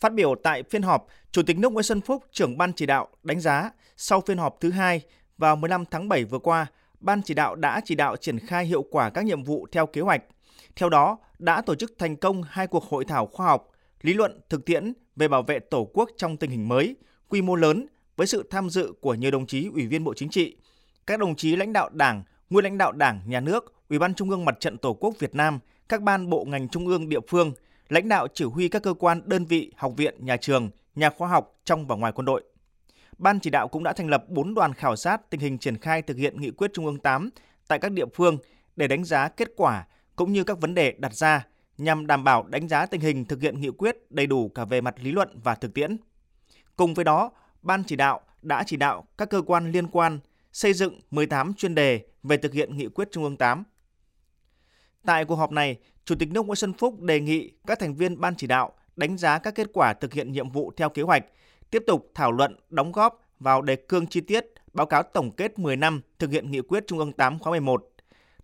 Phát biểu tại phiên họp, Chủ tịch nước Nguyễn Xuân Phúc, trưởng ban chỉ đạo đánh giá sau phiên họp thứ hai vào 15 tháng 7 vừa qua, ban chỉ đạo đã chỉ đạo triển khai hiệu quả các nhiệm vụ theo kế hoạch. Theo đó, đã tổ chức thành công hai cuộc hội thảo khoa học, lý luận thực tiễn về bảo vệ Tổ quốc trong tình hình mới, quy mô lớn với sự tham dự của nhiều đồng chí ủy viên Bộ Chính trị, các đồng chí lãnh đạo Đảng, nguyên lãnh đạo Đảng, Nhà nước, Ủy ban Trung ương Mặt trận Tổ quốc Việt Nam, các ban bộ ngành trung ương địa phương, lãnh đạo chỉ huy các cơ quan, đơn vị, học viện, nhà trường, nhà khoa học trong và ngoài quân đội. Ban chỉ đạo cũng đã thành lập 4 đoàn khảo sát tình hình triển khai thực hiện nghị quyết Trung ương 8 tại các địa phương để đánh giá kết quả cũng như các vấn đề đặt ra nhằm đảm bảo đánh giá tình hình thực hiện nghị quyết đầy đủ cả về mặt lý luận và thực tiễn. Cùng với đó, Ban chỉ đạo đã chỉ đạo các cơ quan liên quan xây dựng 18 chuyên đề về thực hiện nghị quyết Trung ương 8. Tại cuộc họp này, Chủ tịch nước Nguyễn Xuân Phúc đề nghị các thành viên ban chỉ đạo đánh giá các kết quả thực hiện nhiệm vụ theo kế hoạch, tiếp tục thảo luận, đóng góp vào đề cương chi tiết báo cáo tổng kết 10 năm thực hiện nghị quyết Trung ương 8 khóa 11,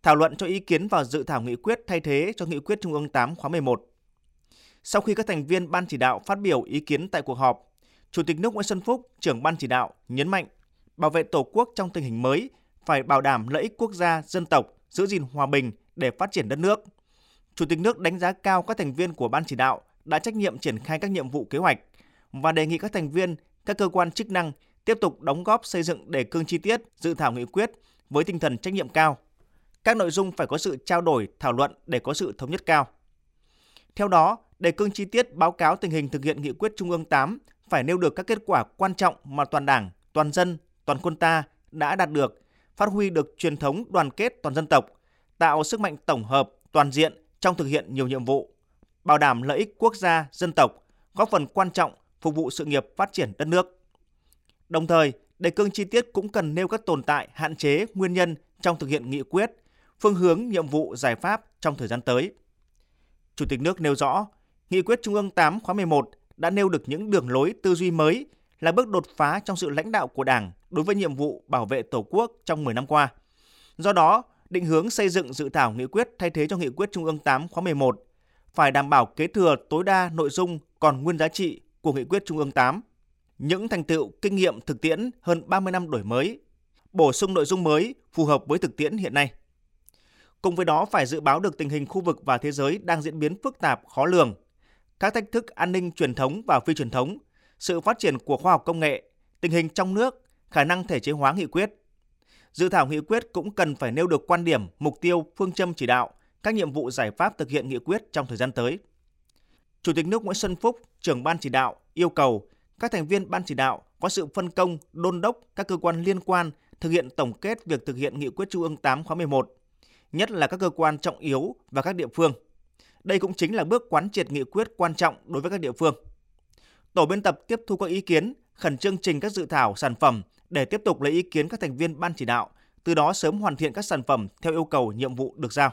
thảo luận cho ý kiến vào dự thảo nghị quyết thay thế cho nghị quyết Trung ương 8 khóa 11. Sau khi các thành viên ban chỉ đạo phát biểu ý kiến tại cuộc họp, Chủ tịch nước Nguyễn Xuân Phúc, trưởng ban chỉ đạo, nhấn mạnh bảo vệ Tổ quốc trong tình hình mới phải bảo đảm lợi ích quốc gia, dân tộc, giữ gìn hòa bình để phát triển đất nước. Chủ tịch nước đánh giá cao các thành viên của ban chỉ đạo đã trách nhiệm triển khai các nhiệm vụ kế hoạch và đề nghị các thành viên, các cơ quan chức năng tiếp tục đóng góp xây dựng đề cương chi tiết, dự thảo nghị quyết với tinh thần trách nhiệm cao. Các nội dung phải có sự trao đổi, thảo luận để có sự thống nhất cao. Theo đó, đề cương chi tiết báo cáo tình hình thực hiện nghị quyết Trung ương 8 phải nêu được các kết quả quan trọng mà toàn Đảng, toàn dân, toàn quân ta đã đạt được, phát huy được truyền thống đoàn kết toàn dân tộc, tạo sức mạnh tổng hợp, toàn diện trong thực hiện nhiều nhiệm vụ, bảo đảm lợi ích quốc gia, dân tộc, góp phần quan trọng phục vụ sự nghiệp phát triển đất nước. Đồng thời, đề cương chi tiết cũng cần nêu các tồn tại, hạn chế, nguyên nhân trong thực hiện nghị quyết, phương hướng, nhiệm vụ, giải pháp trong thời gian tới. Chủ tịch nước nêu rõ, Nghị quyết Trung ương 8 khóa 11 đã nêu được những đường lối tư duy mới là bước đột phá trong sự lãnh đạo của Đảng đối với nhiệm vụ bảo vệ Tổ quốc trong 10 năm qua. Do đó, định hướng xây dựng dự thảo nghị quyết thay thế cho nghị quyết Trung ương 8 khóa 11 phải đảm bảo kế thừa tối đa nội dung còn nguyên giá trị của nghị quyết Trung ương 8, những thành tựu kinh nghiệm thực tiễn hơn 30 năm đổi mới, bổ sung nội dung mới phù hợp với thực tiễn hiện nay. Cùng với đó phải dự báo được tình hình khu vực và thế giới đang diễn biến phức tạp, khó lường, các thách thức an ninh truyền thống và phi truyền thống, sự phát triển của khoa học công nghệ, tình hình trong nước, khả năng thể chế hóa nghị quyết. Dự thảo nghị quyết cũng cần phải nêu được quan điểm, mục tiêu, phương châm chỉ đạo, các nhiệm vụ giải pháp thực hiện nghị quyết trong thời gian tới. Chủ tịch nước Nguyễn Xuân Phúc, trưởng ban chỉ đạo yêu cầu các thành viên ban chỉ đạo có sự phân công, đôn đốc các cơ quan liên quan thực hiện tổng kết việc thực hiện nghị quyết Trung ương 8 khóa 11, nhất là các cơ quan trọng yếu và các địa phương. Đây cũng chính là bước quán triệt nghị quyết quan trọng đối với các địa phương. Tổ biên tập tiếp thu các ý kiến, khẩn trương trình các dự thảo sản phẩm để tiếp tục lấy ý kiến các thành viên ban chỉ đạo, từ đó sớm hoàn thiện các sản phẩm theo yêu cầu nhiệm vụ được giao.